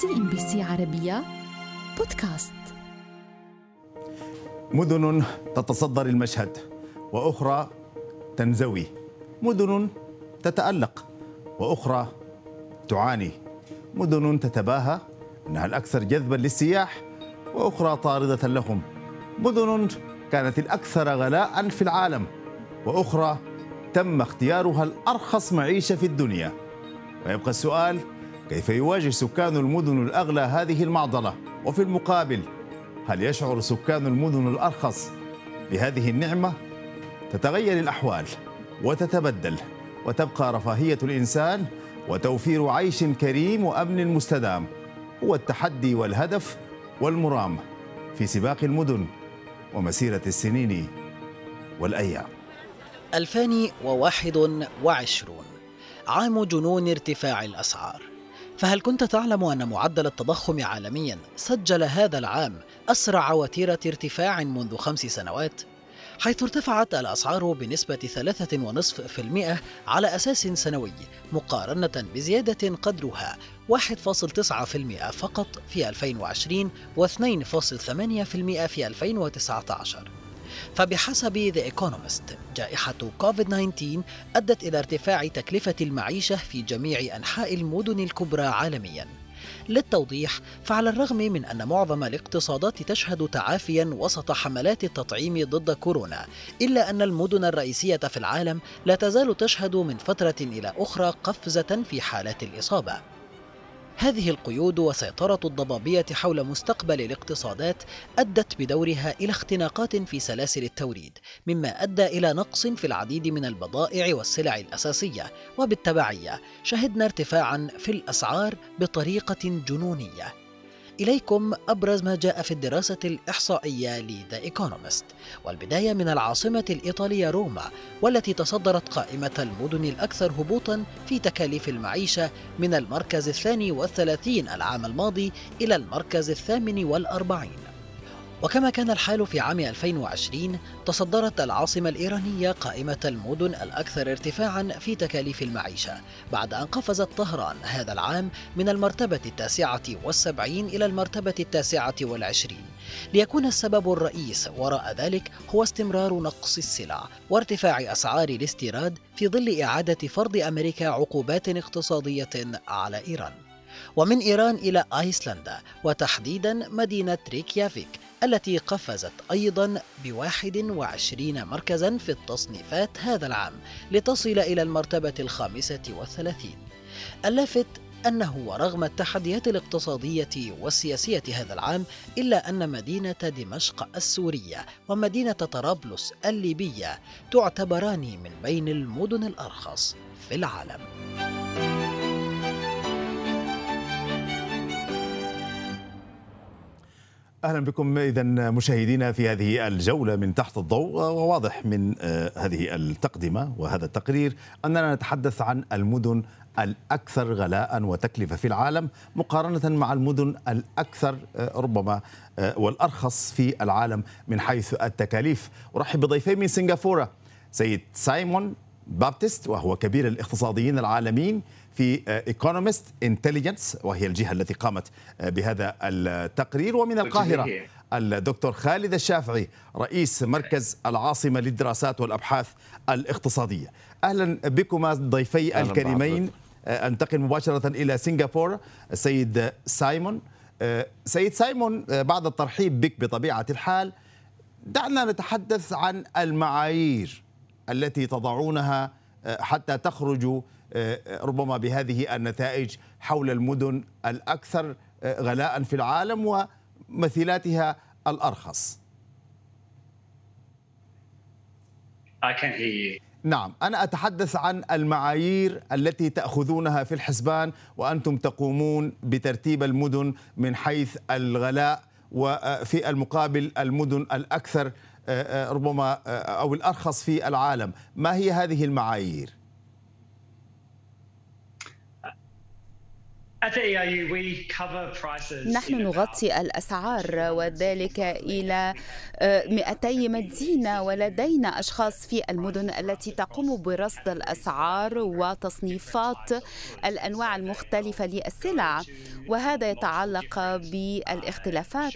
CNBC عربية بودكاست. مدن تتصدر المشهد وأخرى تنزوي. مدن تتألق وأخرى تعاني. مدن تتباهى إنها الأكثر جذبا للسياح وأخرى طاردة لهم. مدن كانت الأكثر غلاء في العالم وأخرى تم اختيارها الأرخص معيشة في الدنيا. ويبقى السؤال كيف يواجه سكان المدن الأغلى هذه المعضلة؟ وفي المقابل هل يشعر سكان المدن الأرخص بهذه النعمة؟ تتغير الأحوال وتتبدل وتبقى رفاهية الإنسان وتوفير عيش كريم وأمن مستدام. هو التحدي والهدف والمرام في سباق المدن ومسيرة السنين والأيام. 2021 عام جنون ارتفاع الأسعار. فهل كنت تعلم أن معدل التضخم عالميا سجل هذا العام أسرع وتيرة ارتفاع منذ خمس سنوات؟ حيث ارتفعت الأسعار بنسبة 3.5% على أساس سنوي مقارنة بزيادة قدرها 1.9% فقط في 2020 و2.8% في 2019 فبحسب ذا ايكونومست جائحة كوفيد-19 أدت إلى ارتفاع تكلفة المعيشة في جميع أنحاء المدن الكبرى عالميا. للتوضيح فعلى الرغم من أن معظم الاقتصادات تشهد تعافيا وسط حملات التطعيم ضد كورونا إلا أن المدن الرئيسية في العالم لا تزال تشهد من فترة إلى أخرى قفزة في حالات الإصابة. هذه القيود وسيطرة الضبابية حول مستقبل الاقتصادات أدت بدورها إلى اختناقات في سلاسل التوريد، مما أدى إلى نقص في العديد من البضائع والسلع الأساسية، وبالتبعية شهدنا ارتفاعا في الأسعار بطريقة جنونية. إليكم أبرز ما جاء في الدراسة الإحصائية لذا إيكونومست والبداية من العاصمة الإيطالية روما والتي تصدرت قائمة المدن الأكثر هبوطا في تكاليف المعيشة من المركز الثاني والثلاثين العام الماضي إلى المركز الثامن والأربعين. وكما كان الحال في عام 2020 تصدرت العاصمة الإيرانية قائمة المدن الأكثر ارتفاعا في تكاليف المعيشة بعد أن قفزت طهران هذا العام من المرتبة التاسعة والسبعين إلى المرتبة التاسعة والعشرين. ليكون السبب الرئيس وراء ذلك هو استمرار نقص السلع وارتفاع أسعار الاستيراد في ظل إعادة فرض أمريكا عقوبات اقتصادية على إيران. ومن إيران إلى أيسلندا وتحديدا مدينة ريكيافيك التي قفزت أيضا بواحد وعشرين مركزا في التصنيفات هذا العام لتصل إلى المرتبة الخامسة والثلاثين اللافت أنه ورغم التحديات الاقتصادية والسياسية هذا العام إلا أن مدينة دمشق السورية ومدينة طرابلس الليبية تعتبران من بين المدن الأرخص في العالم. أهلا بكم اذا مشاهدينا في هذه الجولة من تحت الضوء وواضح من آه، هذه التقدمة وهذا التقرير أننا نتحدث عن المدن الأكثر غلاء وتكلفة في العالم مقارنة مع المدن الأكثر آه، ربما آه، والأرخص في العالم من حيث التكاليف. أرحب بضيفين من سنغافورة سيد سايمون بابتست وهو كبير الاقتصاديين العالميين في Economist Intelligence وهي الجهة التي قامت آه، بهذا التقرير. ومن القاهرة الدكتور خالد الشافعي رئيس مركز العاصمة للدراسات والأبحاث الاقتصادية. أهلا بكما ضيفي الكريمين. آه، أنتقل مباشرة إلى سنغافورة. السيد سايمون آه، سيد سايمون بعد الترحيب بك بطبيعة الحال دعنا نتحدث عن المعايير. التي تضعونها حتى تخرجوا ربما بهذه النتائج حول المدن الأكثر غلاء في العالم ومثيلاتها الأرخص I can hear you. نعم أنا أتحدث عن المعايير التي تأخذونها في الحسبان وأنتم تقومون بترتيب المدن من حيث الغلاء وفي المقابل المدن الأكثر ربما أو الأرخص في العالم ما هي هذه المعايير؟ نحن نغطي الأسعار وذلك إلى 200 آه، مدينة ولدينا أشخاص في المدن التي تقوم برصد الأسعار وتصنيفات الأنواع المختلفة للسلع. وهذا يتعلق بالاختلافات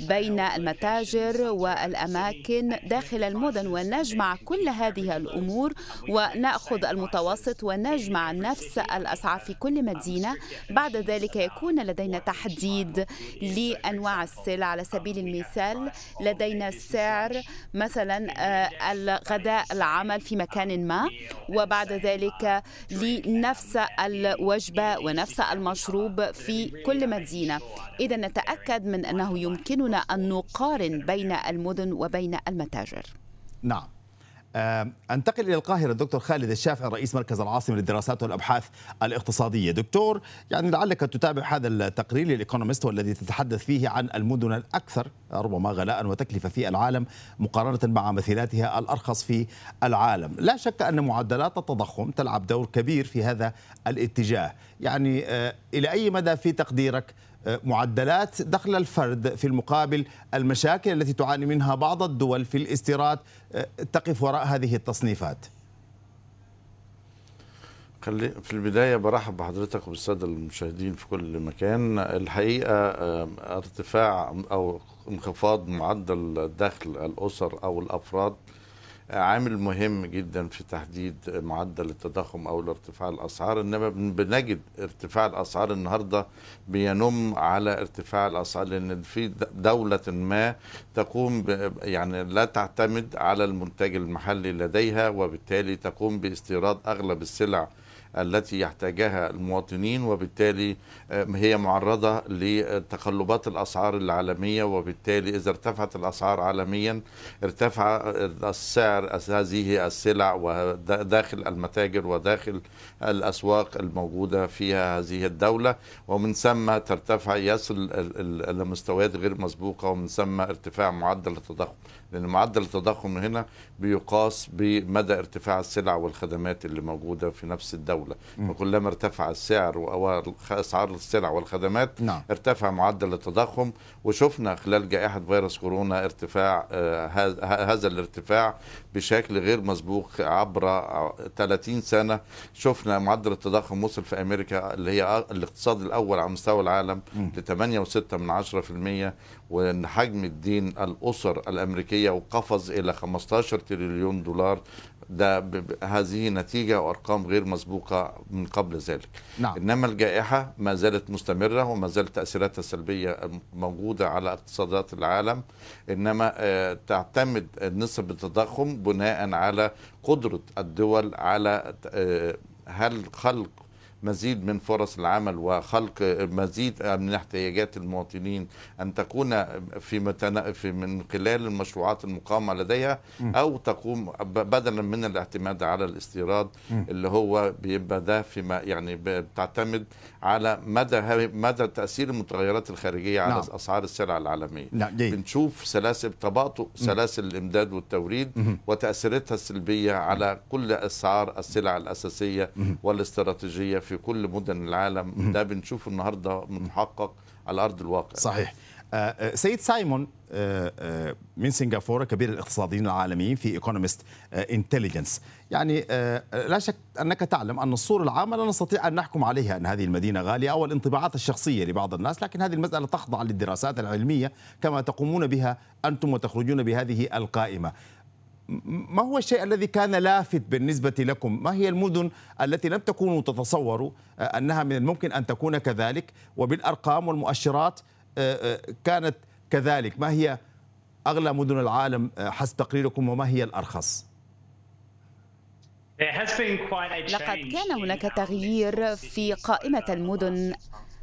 بين المتاجر والأماكن داخل المدن ونجمع كل هذه الأمور ونأخذ المتوسط ونجمع نفس الأسعار في كل مدينة. بعد ذلك يكون لدينا تحديد لأنواع السلع. على سبيل المثال لدينا سعر مثلا آه، الغداء العمل في مكان ما وبعد ذلك لنفس الوجبة ونفس المشروب في كل مدينة. إذا نتأكد من أنه يمكننا أن نقارن بين المدن وبين المتاجر. نعم. أنتقل إلى القاهرة الدكتور خالد الشافعي رئيس مركز العاصمة للدراسات والأبحاث الاقتصادية. دكتور يعني لعلك تتابع هذا التقرير للإيكونومست والذي تتحدث فيه عن المدن الأكثر ربما غلاء وتكلفة في العالم مقارنة مع مثيلاتها الأرخص في العالم. لا شك أن معدلات التضخم تلعب دور كبير في هذا الاتجاه. يعني آه، إلى أي مدى في تقديرك معدلات دخل الفرد في المقابل المشاكل التي تعاني منها بعض الدول في الاستيراد. آه، تقف وراء هذه التصنيفات. في البداية برحب بحضرتك وبالسادة المشاهدين في كل مكان. الحقيقة آه، ارتفاع أو انخفاض معدل دخل الأسر أو الأفراد عامل مهم جدا في تحديد معدل التضخم أو ارتفاع الأسعار إنما بنجد ارتفاع الأسعار النهارده بينم على ارتفاع الأسعار لأن في دولة ما تقوم يعني لا تعتمد على المنتج المحلي لديها وبالتالي تقوم باستيراد أغلب السلع التي يحتاجها المواطنين وبالتالي آه، هي معرضة لتقلبات الأسعار العالمية وبالتالي إذا ارتفعت الأسعار عالميا ارتفع السعر هذه السلع وداخل المتاجر وداخل الأسواق الموجودة فيها هذه الدولة. ومن ثم ترتفع يصل إلى مستويات غير مسبوقة ومن ثم ارتفاع معدل التضخم. لأن معدل التضخم هنا بيقاس بمدى ارتفاع السلع والخدمات اللي موجودة في نفس الدولة. وكلما ارتفع السعر وأسعار السلع والخدمات نعم. ارتفع معدل التضخم. وشفنا خلال جائحة فيروس كورونا ارتفاع آه هذا الارتفاع بشكل غير مسبوق عبر 30 سنة. شفنا معدل التضخم وصل في أمريكا اللي هي الاقتصاد الأول على مستوى العالم ل 8.6 من 10% وان حجم الدين الأسر الامريكيه وقفز إلى 15 تريليون دولار. ده هذه نتيجة وأرقام غير مسبوقة من قبل ذلك. نعم. إنما الجائحة ما زالت مستمرة وما زالت تأثيراتها السلبية موجودة على اقتصادات العالم. إنما آه، تعتمد نسب التضخم بناء على قدرة الدول على آه، هل خلق مزيد من فرص العمل وخلق مزيد من احتياجات المواطنين أن تكون في. في من خلال المشروعات المقامة لديها أو تقوم بدلا من الاعتماد على الاستيراد اللي هو بيبقى ده فيما يعني بتعتمد على مدى مدى تأثير المتغيرات الخارجية على نعم. أسعار السلع العالمية نعم. بنشوف سلاسل تباطؤ سلاسل الإمداد والتوريد. وتأثيراتها السلبية على كل أسعار السلع الأساسية والاستراتيجية في كل مدن العالم ده بنشوفه النهارده محقق على أرض الواقع. صحيح. آه، آه، سيد سايمون آه، من سنغافورة كبير الاقتصاديين العالميين في Economist Intelligence يعني لا شك أنك تعلم أن الصورة العامة لا نستطيع أن نحكم عليها أن هذه المدينة غالية أو الانطباعات الشخصية لبعض الناس لكن هذه المسألة تخضع للدراسات العلمية كما تقومون بها أنتم وتخرجون بهذه القائمة. ما هو الشيء الذي كان لافت بالنسبة لكم؟ ما هي المدن التي لم تكونوا تتصوروا آه، أنها من الممكن أن تكون كذلك؟ وبالأرقام والمؤشرات آه، آه، كانت كذلك. ما هي أغلى مدن العالم حسب تقريركم وما هي الأرخص؟ لقد كان هناك تغيير في قائمة المدن.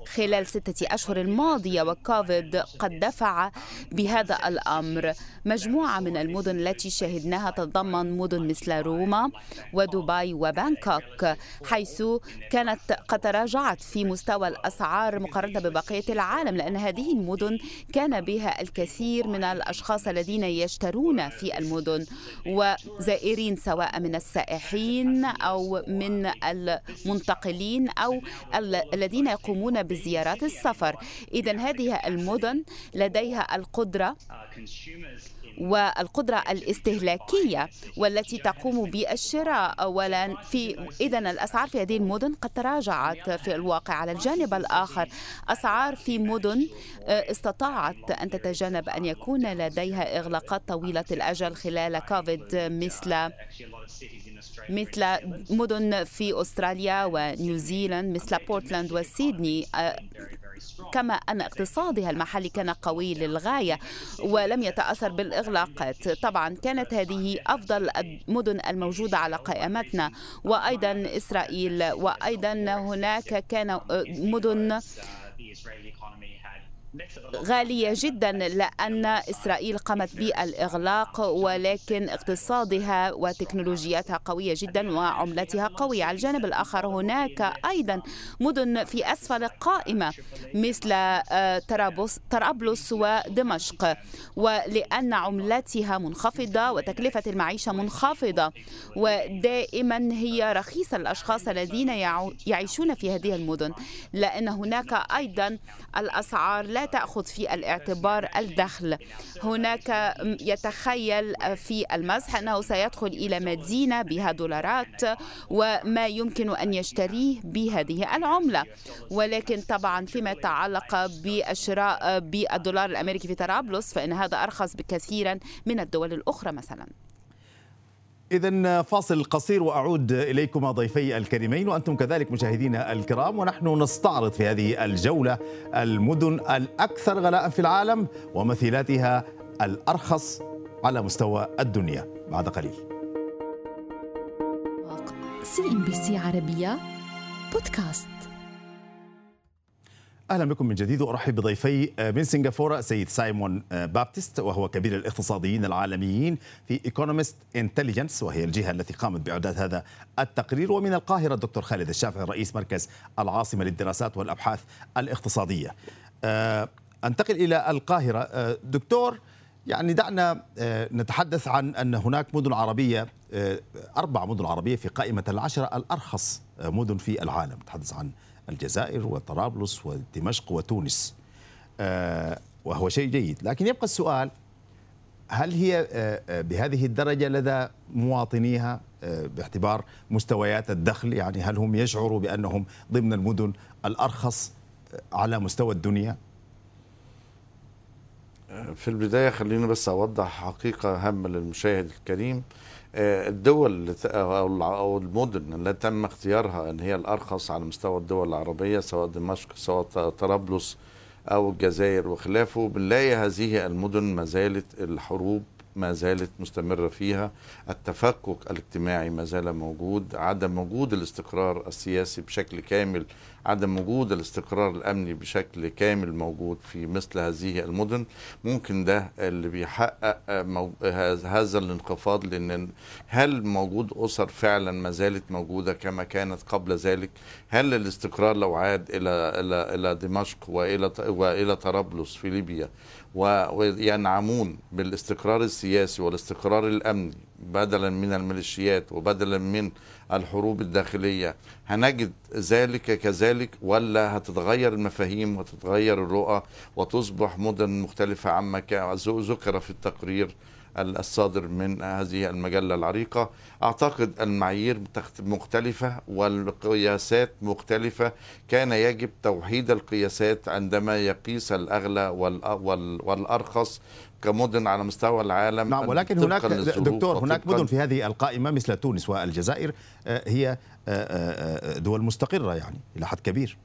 خلال ستة أشهر الماضية وكوفيد قد دفع بهذا الأمر. مجموعة من المدن التي شهدناها تتضمن مدن مثل روما ودبي وبانكوك حيث كانت قد تراجعت في مستوى الأسعار مقارنة ببقية العالم لأن هذه المدن كان بها الكثير من الأشخاص الذين يشترون في المدن وزائرين سواء من السائحين أو من المنتقلين أو الذين يقومون بزيارات السفر. إذا هذه المدن لديها القدرة والقدرة الاستهلاكية والتي تقوم بالشراء. ولا في إذا الأسعار في هذه المدن قد تراجعت في الواقع. على الجانب الآخر أسعار في مدن آه، استطاعت أن تتجنب أن يكون لديها إغلاقات طويلة الأجل خلال كوفيد مثل مثل مدن في أستراليا ونيوزيلاند مثل بورتلاند وسيدني. آه، كما أن اقتصادها المحلي كان قوي للغاية ولم يتأثر بالإغلاقات طبعا كانت هذه أفضل المدن الموجودة على قائمتنا. وأيضا إسرائيل وأيضا هناك كان مدن غالية جدا لأن إسرائيل قامت بالإغلاق ولكن اقتصادها وتكنولوجياتها قوية جدا وعملتها قوية. على الجانب الآخر هناك أيضا مدن في أسفل القائمة مثل آه، طرابلس ودمشق ولأن عملتها منخفضة وتكلفة المعيشة منخفضة ودائما هي رخيصة للأشخاص الذين يعيشون في هذه المدن. لأن هناك أيضا الأسعار لا تأخذ في الاعتبار الدخل. هناك يتخيل في المزح أنه سيدخل إلى مدينة بها دولارات وما يمكن أن يشتريه بهذه العملة. ولكن طبعا فيما يتعلق بالشراء بالدولار الأمريكي في طرابلس فإن هذا أرخص بكثيرا من الدول الأخرى مثلا. إذا فاصل قصير وأعود إليكم ضيفي الكريمين وأنتم كذلك مشاهدينا الكرام ونحن نستعرض في هذه الجولة المدن الأكثر غلاء في العالم ومثيلاتها الأرخص على مستوى الدنيا. بعد قليل. CNB C عربية بودكاست. أهلا بكم من جديد وأرحب بضيفي آه، من سنغافورة سيد سايمون آه، بابتست وهو كبير الاقتصاديين العالميين في Economist Intelligence وهي الجهة التي قامت بإعداد هذا التقرير ومن القاهرة الدكتور خالد الشافعي رئيس مركز العاصمة للدراسات والأبحاث الاقتصادية. آه، أنتقل إلى القاهرة دكتور يعني دعنا نتحدث عن أن هناك مدن عربية أربع مدن عربية في قائمة العشره الأرخص مدن في العالم نتحدث عن الجزائر وطرابلس ودمشق وتونس. آه، وهو شيء جيد. لكن يبقى السؤال هل هي آه، آه، بهذه الدرجة لدى مواطنيها باعتبار مستويات الدخل؟ يعني هل هم يشعروا بأنهم ضمن المدن الأرخص على مستوى الدنيا؟ في البداية خليني بس أوضح حقيقة هامة للمشاهد الكريم. الدول أو المدن التي تم اختيارها إن هي الأرخص على مستوى الدول العربية سواء دمشق سواء طرابلس أو الجزائر وخلافه بنلاقي هذه المدن ما زالت الحروب ما زالت مستمرة فيها. التفكك الاجتماعي ما زال موجود. عدم وجود الاستقرار السياسي بشكل كامل عدم وجود الاستقرار الأمني بشكل كامل موجود في مثل هذه المدن. ممكن ده اللي بيحقق هذا الانخفاض لأن هل موجود أسر فعلا ما زالت موجودة كما كانت قبل ذلك؟ هل الاستقرار لو عاد إلى إلى إلى دمشق وإلى وإلى طرابلس في ليبيا وينعمون بالاستقرار السياسي والاستقرار الأمني بدلا من الميليشيات وبدلا من الحروب الداخلية. هنجد ذلك كذلك ولا هتتغير المفاهيم وتتغير الرؤى وتصبح مدن مختلفة عما ذكر في التقرير الصادر من هذه المجلة العريقة. أعتقد المعايير مختلفة والقياسات مختلفة. كان يجب توحيد القياسات عندما يقيس الأغلى والأرخص كمدن على مستوى العالم نعم ولكن هناك دكتور هناك مدن في هذه القائمة مثل تونس وألجزائر آه، هي آه، آه، دول مستقرة يعني إلى حد كبير.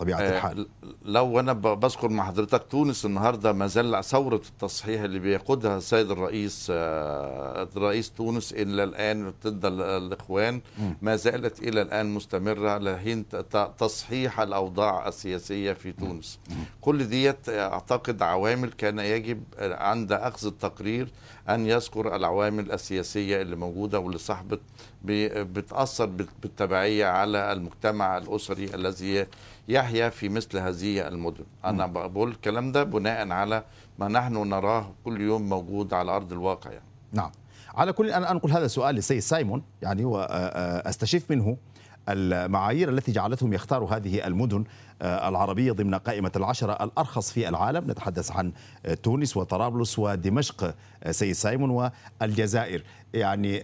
طبيعة آه، الحال. لو أنا بذكر مع حضرتك تونس النهارده ما زال ثورة التصحيح اللي بيقودها السيد الرئيس آه، رئيس تونس إلى الآن ضد ال- الإخوان ما زالت إلى الآن مستمرة لحين تصحيح الأوضاع السياسية في تونس. كل ديت أعتقد عوامل كان يجب عند أخذ التقرير أن يذكر العوامل السياسية اللي موجودة واللي صاحبت ب- بتأثر بال- بالتبعية على المجتمع الأسري الذي يحيا في مثل هذه المدن. أنا بقول الكلام ده بناء على ما نحن نراه كل يوم موجود على أرض الواقع يعني. نعم. على كل أنا أنقل هذا السؤال للسيد سايمون يعني وأستشف منه. المعايير التي جعلتهم يختاروا هذه المدن آه، العربية ضمن قائمة العشرة الأرخص في العالم. نتحدث عن آه، تونس وطرابلس ودمشق آه، سيد سايمون والجزائر. يعني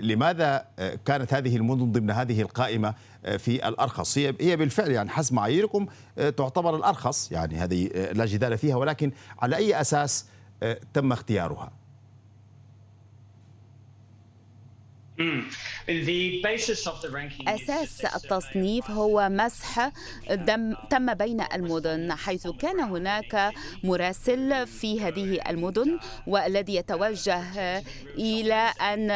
لماذا كانت هذه المدن ضمن هذه القائمة في الأرخص؟ هي هي بالفعل يعني حسب معاييركم تعتبر الأرخص. يعني هذه لا جدال فيها ولكن على أي أساس تم اختيارها؟ أساس التصنيف هو مسح دم تم بين المدن حيث كان هناك مراسل في هذه المدن والذي يتوجه إلى أن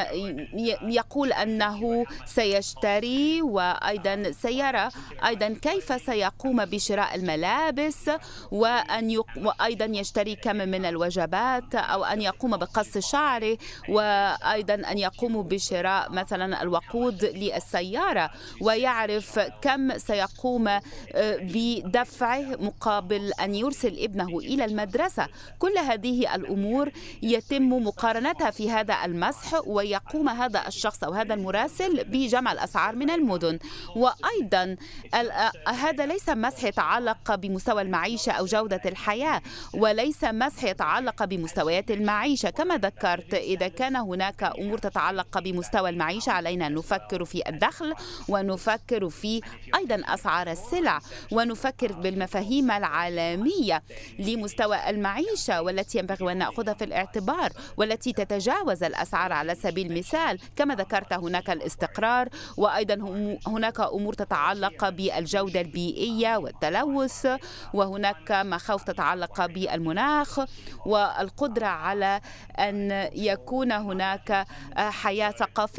يقول أنه سيشتري وأيضا سيرى أيضا كيف سيقوم بشراء الملابس وأن يق... وأيضا يشتري كم من الوجبات أو أن يقوم بقص شعره وأيضا أن يقوم بشراء مثلا الوقود للسيارة ويعرف كم سيقوم آه، بدفعه مقابل أن يرسل ابنه إلى المدرسة. كل هذه الأمور يتم مقارنتها في هذا المسح ويقوم هذا الشخص أو هذا المراسل بجمع الأسعار من المدن. وأيضا آه، هذا ليس مسح يتعلق بمستوى المعيشة أو جودة الحياة وليس مسح يتعلق بمستويات المعيشة. كما ذكرت إذا كان هناك أمور تتعلق بمستوى المعيشة علينا. أن نفكر في الدخل ونفكر في أيضا أسعار السلع ونفكر بالمفاهيم العالمية لمستوى المعيشة والتي ينبغي أن نأخذها في الاعتبار والتي تتجاوز الأسعار. على سبيل المثال كما ذكرت هناك الاستقرار وأيضا هناك أمور تتعلق بالجودة البيئية والتلوث وهناك مخاوف تتعلق بالمناخ والقدرة على أن يكون هناك حياة ثقافية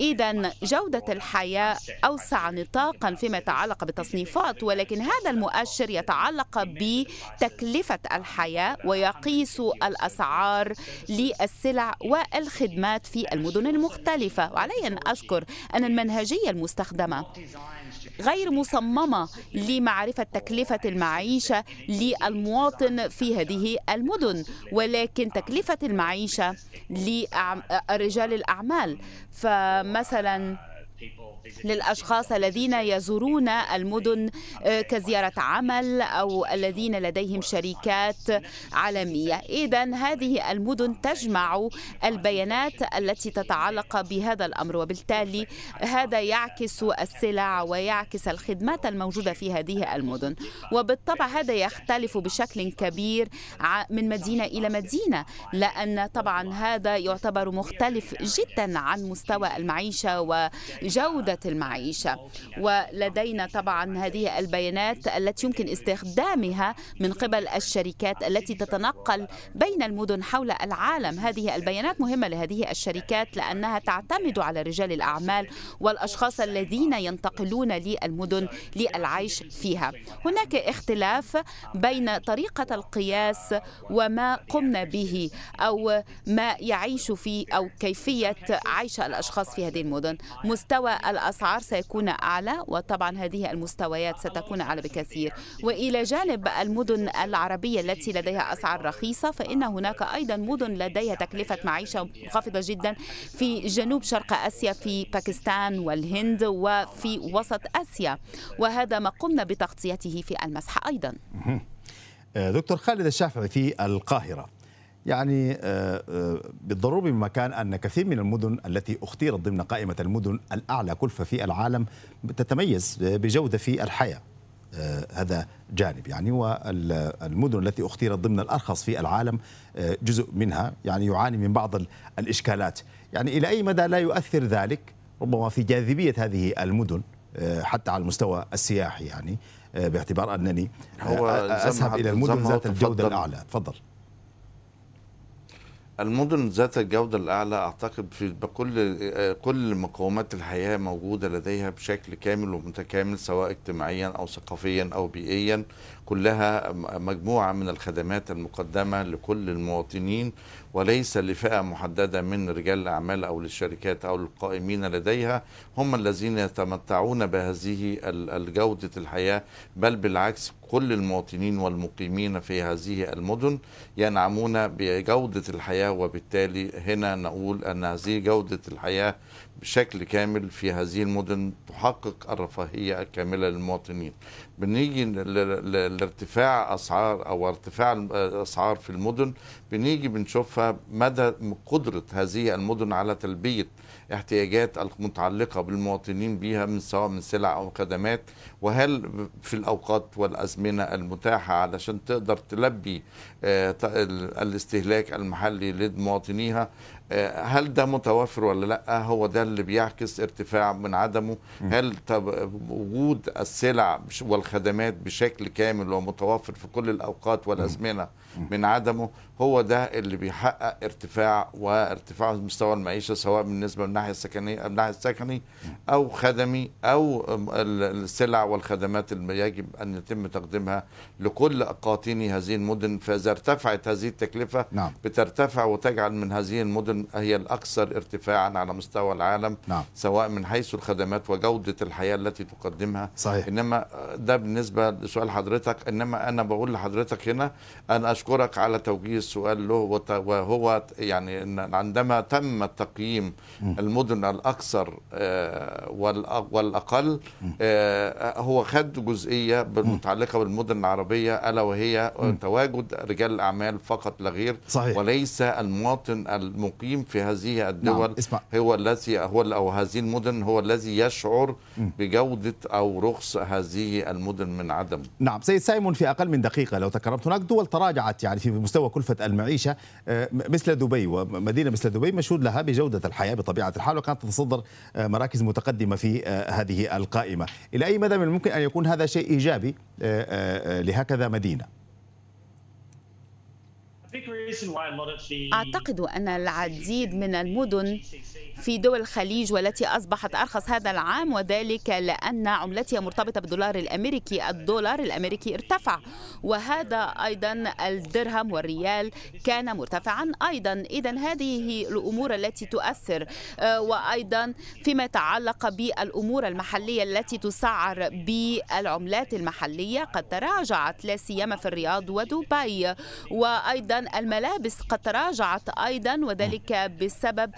إذا جودة الحياة أوسع نطاقا فيما يتعلق بالتصنيفات ولكن هذا المؤشر يتعلق بتكلفة الحياة ويقيس الأسعار للسلع والخدمات في المدن المختلفة. وعلي أن أذكر أن المنهجية المستخدمة غير مصممة لمعرفة تكلفة المعيشة للمواطن في هذه المدن ولكن تكلفة المعيشة لرجال الأعمال. فمثلا للأشخاص الذين يزورون المدن آه، كزيارة عمل أو الذين لديهم شركات عالمية. إذا هذه المدن تجمع البيانات التي تتعلق بهذا الأمر وبالتالي هذا يعكس السلع ويعكس الخدمات الموجودة في هذه المدن. وبالطبع هذا يختلف بشكل كبير من مدينة إلى مدينة لأن طبعا هذا يعتبر مختلف جدا عن مستوى المعيشة وجودة المعيشة. ولدينا طبعا هذه البيانات التي يمكن استخدامها من قبل الشركات التي تتنقل بين المدن حول العالم. هذه البيانات مهمة لهذه الشركات لأنها تعتمد على رجال الأعمال والأشخاص الذين ينتقلون للمدن للعيش فيها. هناك اختلاف بين طريقة القياس وما قمنا به أو ما يعيش فيه أو كيفية عيش الأشخاص في هذه المدن. مستوى الأسعار سيكون أعلى وطبعا هذه المستويات ستكون أعلى بكثير. وإلى جانب المدن العربية التي لديها أسعار رخيصة فإن هناك أيضا مدن لديها تكلفة معيشة منخفضة جدا في جنوب شرق آسيا في باكستان والهند وفي وسط آسيا. وهذا ما قمنا بتغطيته في المسح أيضا. آه، دكتور خالد الشافعي في القاهرة. يعني آه، آه، بالضرورة بمكان أن كثير من المدن التي اختيرت ضمن قائمة المدن الأعلى كلفة في العالم تتميز بجودة في الحياة آه، هذا جانب يعني. والمدن التي اختيرت ضمن الأرخص في العالم جزء منها يعني يعاني من بعض ال- الإشكالات. يعني إلى أي مدى لا يؤثر ذلك؟ ربما في جاذبية هذه المدن حتى على المستوى السياحي يعني باعتبار أنني اذهب إلى المدن ذات الجودة الأعلى. تفضل. المدن ذات الجودة الأعلى أعتقد في بكل كل مقومات الحياة موجودة لديها بشكل كامل ومتكامل سواء اجتماعيا أو ثقافيا أو بيئيا. كلها مجموعة من الخدمات المقدمة لكل المواطنين وليس لفئة محددة من رجال الأعمال أو للشركات أو القائمين لديها. هم الذين يتمتعون بهذه الجودة الحياة بل بالعكس كل المواطنين والمقيمين في هذه المدن ينعمون بجودة الحياة. وبالتالي هنا نقول أن هذه جودة الحياة بشكل كامل في هذه المدن تحقق الرفاهية الكاملة للمواطنين. بنيجي لارتفاع أسعار أو ارتفاع الأسعار في المدن بنيجي بنشوفها مدى قدرة هذه المدن على تلبية احتياجات المتعلقة بالمواطنين بها من سواء من سلع أو خدمات. وهل في الأوقات والأزمنة المتاحة علشان تقدر تلبي الاستهلاك المحلي لمواطنيها هل ده متوفر ولا لأ؟ هو ده اللي بيعكس ارتفاع من عدمه. هل وجود السلع والخدمات بشكل كامل ومتوفر في كل الأوقات والأزمنة من عدمه هو ده اللي بيحقق ارتفاع وارتفاع مستوى المعيشة سواء بالنسبة من الناحية السكنية من الناحية السكني أو خدمي أو السلع والخدمات اللي يجب أن يتم تقديمها لكل قاطني هذه المدن. فإذا ارتفعت هذه التكلفة نعم. بترتفع وتجعل من هذه المدن هي الأكثر ارتفاعا على مستوى العالم نعم. سواء من حيث الخدمات وجودة الحياة التي تقدمها صحيح. إنما ده بالنسبة لسؤال حضرتك إنما أنا بقول لحضرتك هنا أنا أشكرك على توجيه السؤال له وهو يعني إن عندما تم تقييم المدن الأكثر والأقل هو خد جزئية متعلقة بالمدن العربية ألا وهي تواجد رجال الأعمال فقط لا غير صحيح. وليس المواطن المقيم في هذه الدول نعم. اسمع. هو الذي هو أو هذه المدن هو الذي يشعر بجودة أو رخص هذه المدن من عدم نعم سيد سايمون في أقل من دقيقة لو تكرمت هناك دول تراجعت يعني في مستوى كلفة المعيشة مثل دبي ومدينه مثل دبي مشهود لها بجودة الحياة بطبيعة الحال وكانت تتصدر مراكز متقدمة في هذه القائمة إلى أي مدى من الممكن أن يكون هذا شيء إيجابي لهكذا مدينة أعتقد أن العديد من المدن في دول الخليج والتي أصبحت أرخص هذا العام وذلك لأن عملتها مرتبطة بالدولار الأمريكي الدولار الأمريكي ارتفع. وهذا أيضا الدرهم والريال كان مرتفعا أيضا. إذا هذه الأمور التي تؤثر وأيضا فيما يتعلق بالأمور المحلية التي تسعر بالعملات المحلية قد تراجعت لا سيما في الرياض ودبي. وأيضا الملابس قد تراجعت أيضا وذلك بسبب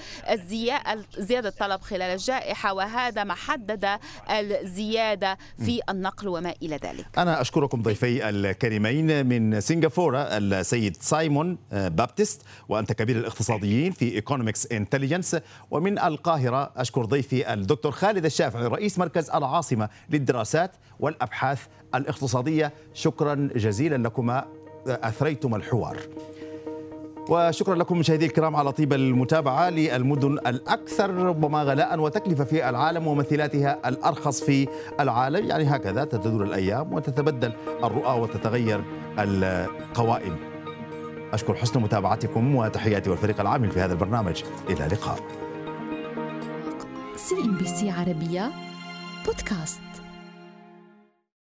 زيادة الطلب خلال الجائحة وهذا ما حدد الزيادة في النقل وما إلى ذلك. أنا أشكركم ضيفي الكريمين من سنغافورة السيد سايمون بابتست وأنت كبير الاقتصاديين في Economist Intelligence ومن القاهرة أشكر ضيفي الدكتور خالد الشافعي رئيس مركز العاصمة للدراسات والأبحاث الاقتصادية. شكرا جزيلا لكما أثريتم الحوار. وشكرا لكم مشاهدي الكرام على طيب المتابعة للمدن الأكثر ربما غلاء وتكلفة في العالم وممثلاتها الأرخص في العالم. يعني هكذا تدور الأيام وتتبدل الرؤى وتتغير القوائم. أشكر حسن متابعتكم وتحياتي والفريق العامل في هذا البرنامج. إلى اللقاء. CNBC عربية بودكاست.